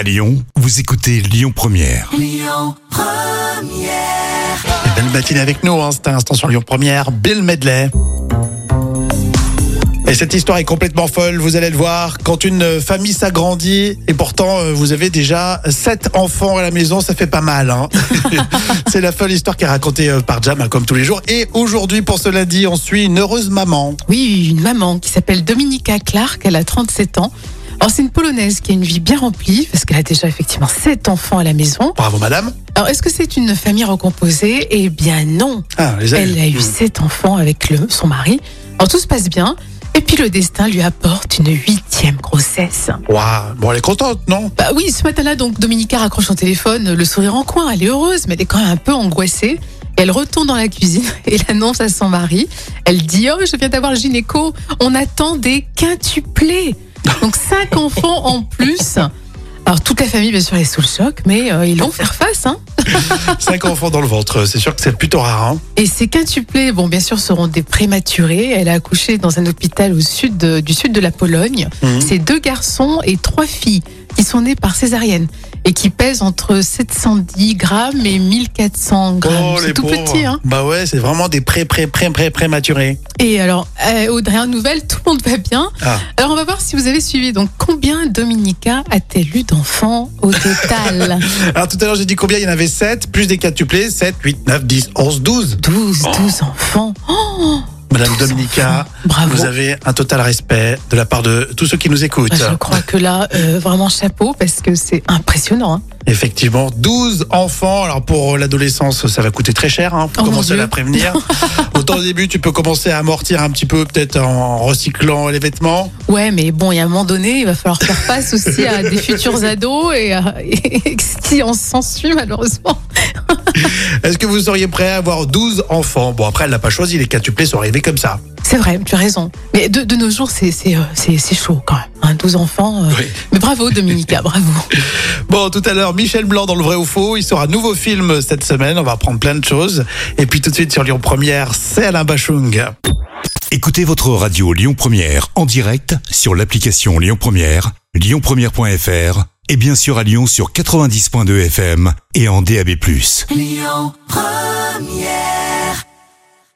À Lyon, vous écoutez Lyon Première. Belle matinée avec nous, hein, c'est un instant sur Lyon Première, Bill Medley. Et cette histoire est complètement folle, vous allez le voir. Quand une famille s'agrandit et pourtant euh, vous avez déjà sept enfants à la maison, ça fait pas mal. Hein c'est la folle histoire qui est racontée euh, par Jam, hein, comme tous les jours. Et aujourd'hui, pour ce lundi, on suit une heureuse maman. Oui, une maman qui s'appelle Dominika Clark, elle a 37 ans. Alors c'est une Polonaise qui a une vie bien remplie parce qu'elle a déjà effectivement sept enfants à la maison. Bravo madame. Alors est-ce que c'est une famille recomposée? Eh bien non. Ah, les Elle a eu Mmh. sept enfants avec le, son mari. Alors tout se passe bien. Et puis le destin lui apporte une huitième grossesse. Waouh, bon elle est contente, non? Bah oui, ce matin-là, donc Dominica raccroche son téléphone, le sourire en coin. Elle est heureuse, mais elle est quand même un peu angoissée. Elle retourne dans la cuisine et l'annonce à son mari. Elle dit Oh, je viens d'avoir le gynéco. On attend des quintuplés. Donc cinq enfants en plus. Alors toute la famille, bien sûr, est sous le choc, mais euh, ils vont faire face. Hein. Cinq enfants dans le ventre, c'est sûr que c'est plutôt rare. Hein Et ces quintuplés, bon, bien sûr, seront des prématurés. Elle a accouché dans un hôpital au sud de- du sud de la Pologne. Mhm. C'est deux garçons et trois filles qui sont nés par césarienne et qui pèsent entre 710 grammes et 1400 grammes. c'est tout pauvres. petit, hein. Bah ouais, c'est vraiment des pré pré pré pré prématurés. Et alors, euh, aux dernières nouvelles, tout le monde va bien. Ah. Alors, on va voir si vous avez suivi. Donc, combien Dominica a-t-elle eu d'enfants au total Alors tout à l'heure j'ai dit combien? Il y en avait 7, plus des quintuplés, 7, 8, 9, 10, 11, 12. 12, 12 enfants. Oh, Madame 12 Dominica. Bravo. vous avez un total respect de la part de tous ceux qui nous écoutent. Je crois que là, euh, vraiment chapeau parce que c'est impressionnant. hein. Effectivement, 12 enfants. Alors pour l'adolescence, ça va coûter très cher. Hein, faut Oh, commencer à la prévenir. Autant au début, tu peux commencer à amortir un petit peu, peut-être en recyclant les vêtements. Ouais, mais bon, il y a un moment donné, il va falloir faire face aussi à des futurs ados et, ce qui en s'ensuit malheureusement. Est-ce que vous seriez prêt à avoir 12 enfants? Bon, après, elle l'a pas choisi. Les quintuplés sont arrivés comme ça. C'est vrai, tu as raison. Mais de, de nos jours, c'est c'est euh, c'est- chaud quand même. Hein, 12 enfants. euh. Oui. Mais bravo Dominica, bravo. Bon, tout à l'heure, Michel Blanc dans le vrai ou faux. Il sera un nouveau film cette semaine. On va apprendre plein de choses. Et puis tout de suite sur Lyon Première, c'est Alain Bachung. Écoutez votre radio Lyon Première en direct sur l'application Lyon Première, lyonpremière.fr et bien sûr à Lyon sur 90.2 FM et en DAB+.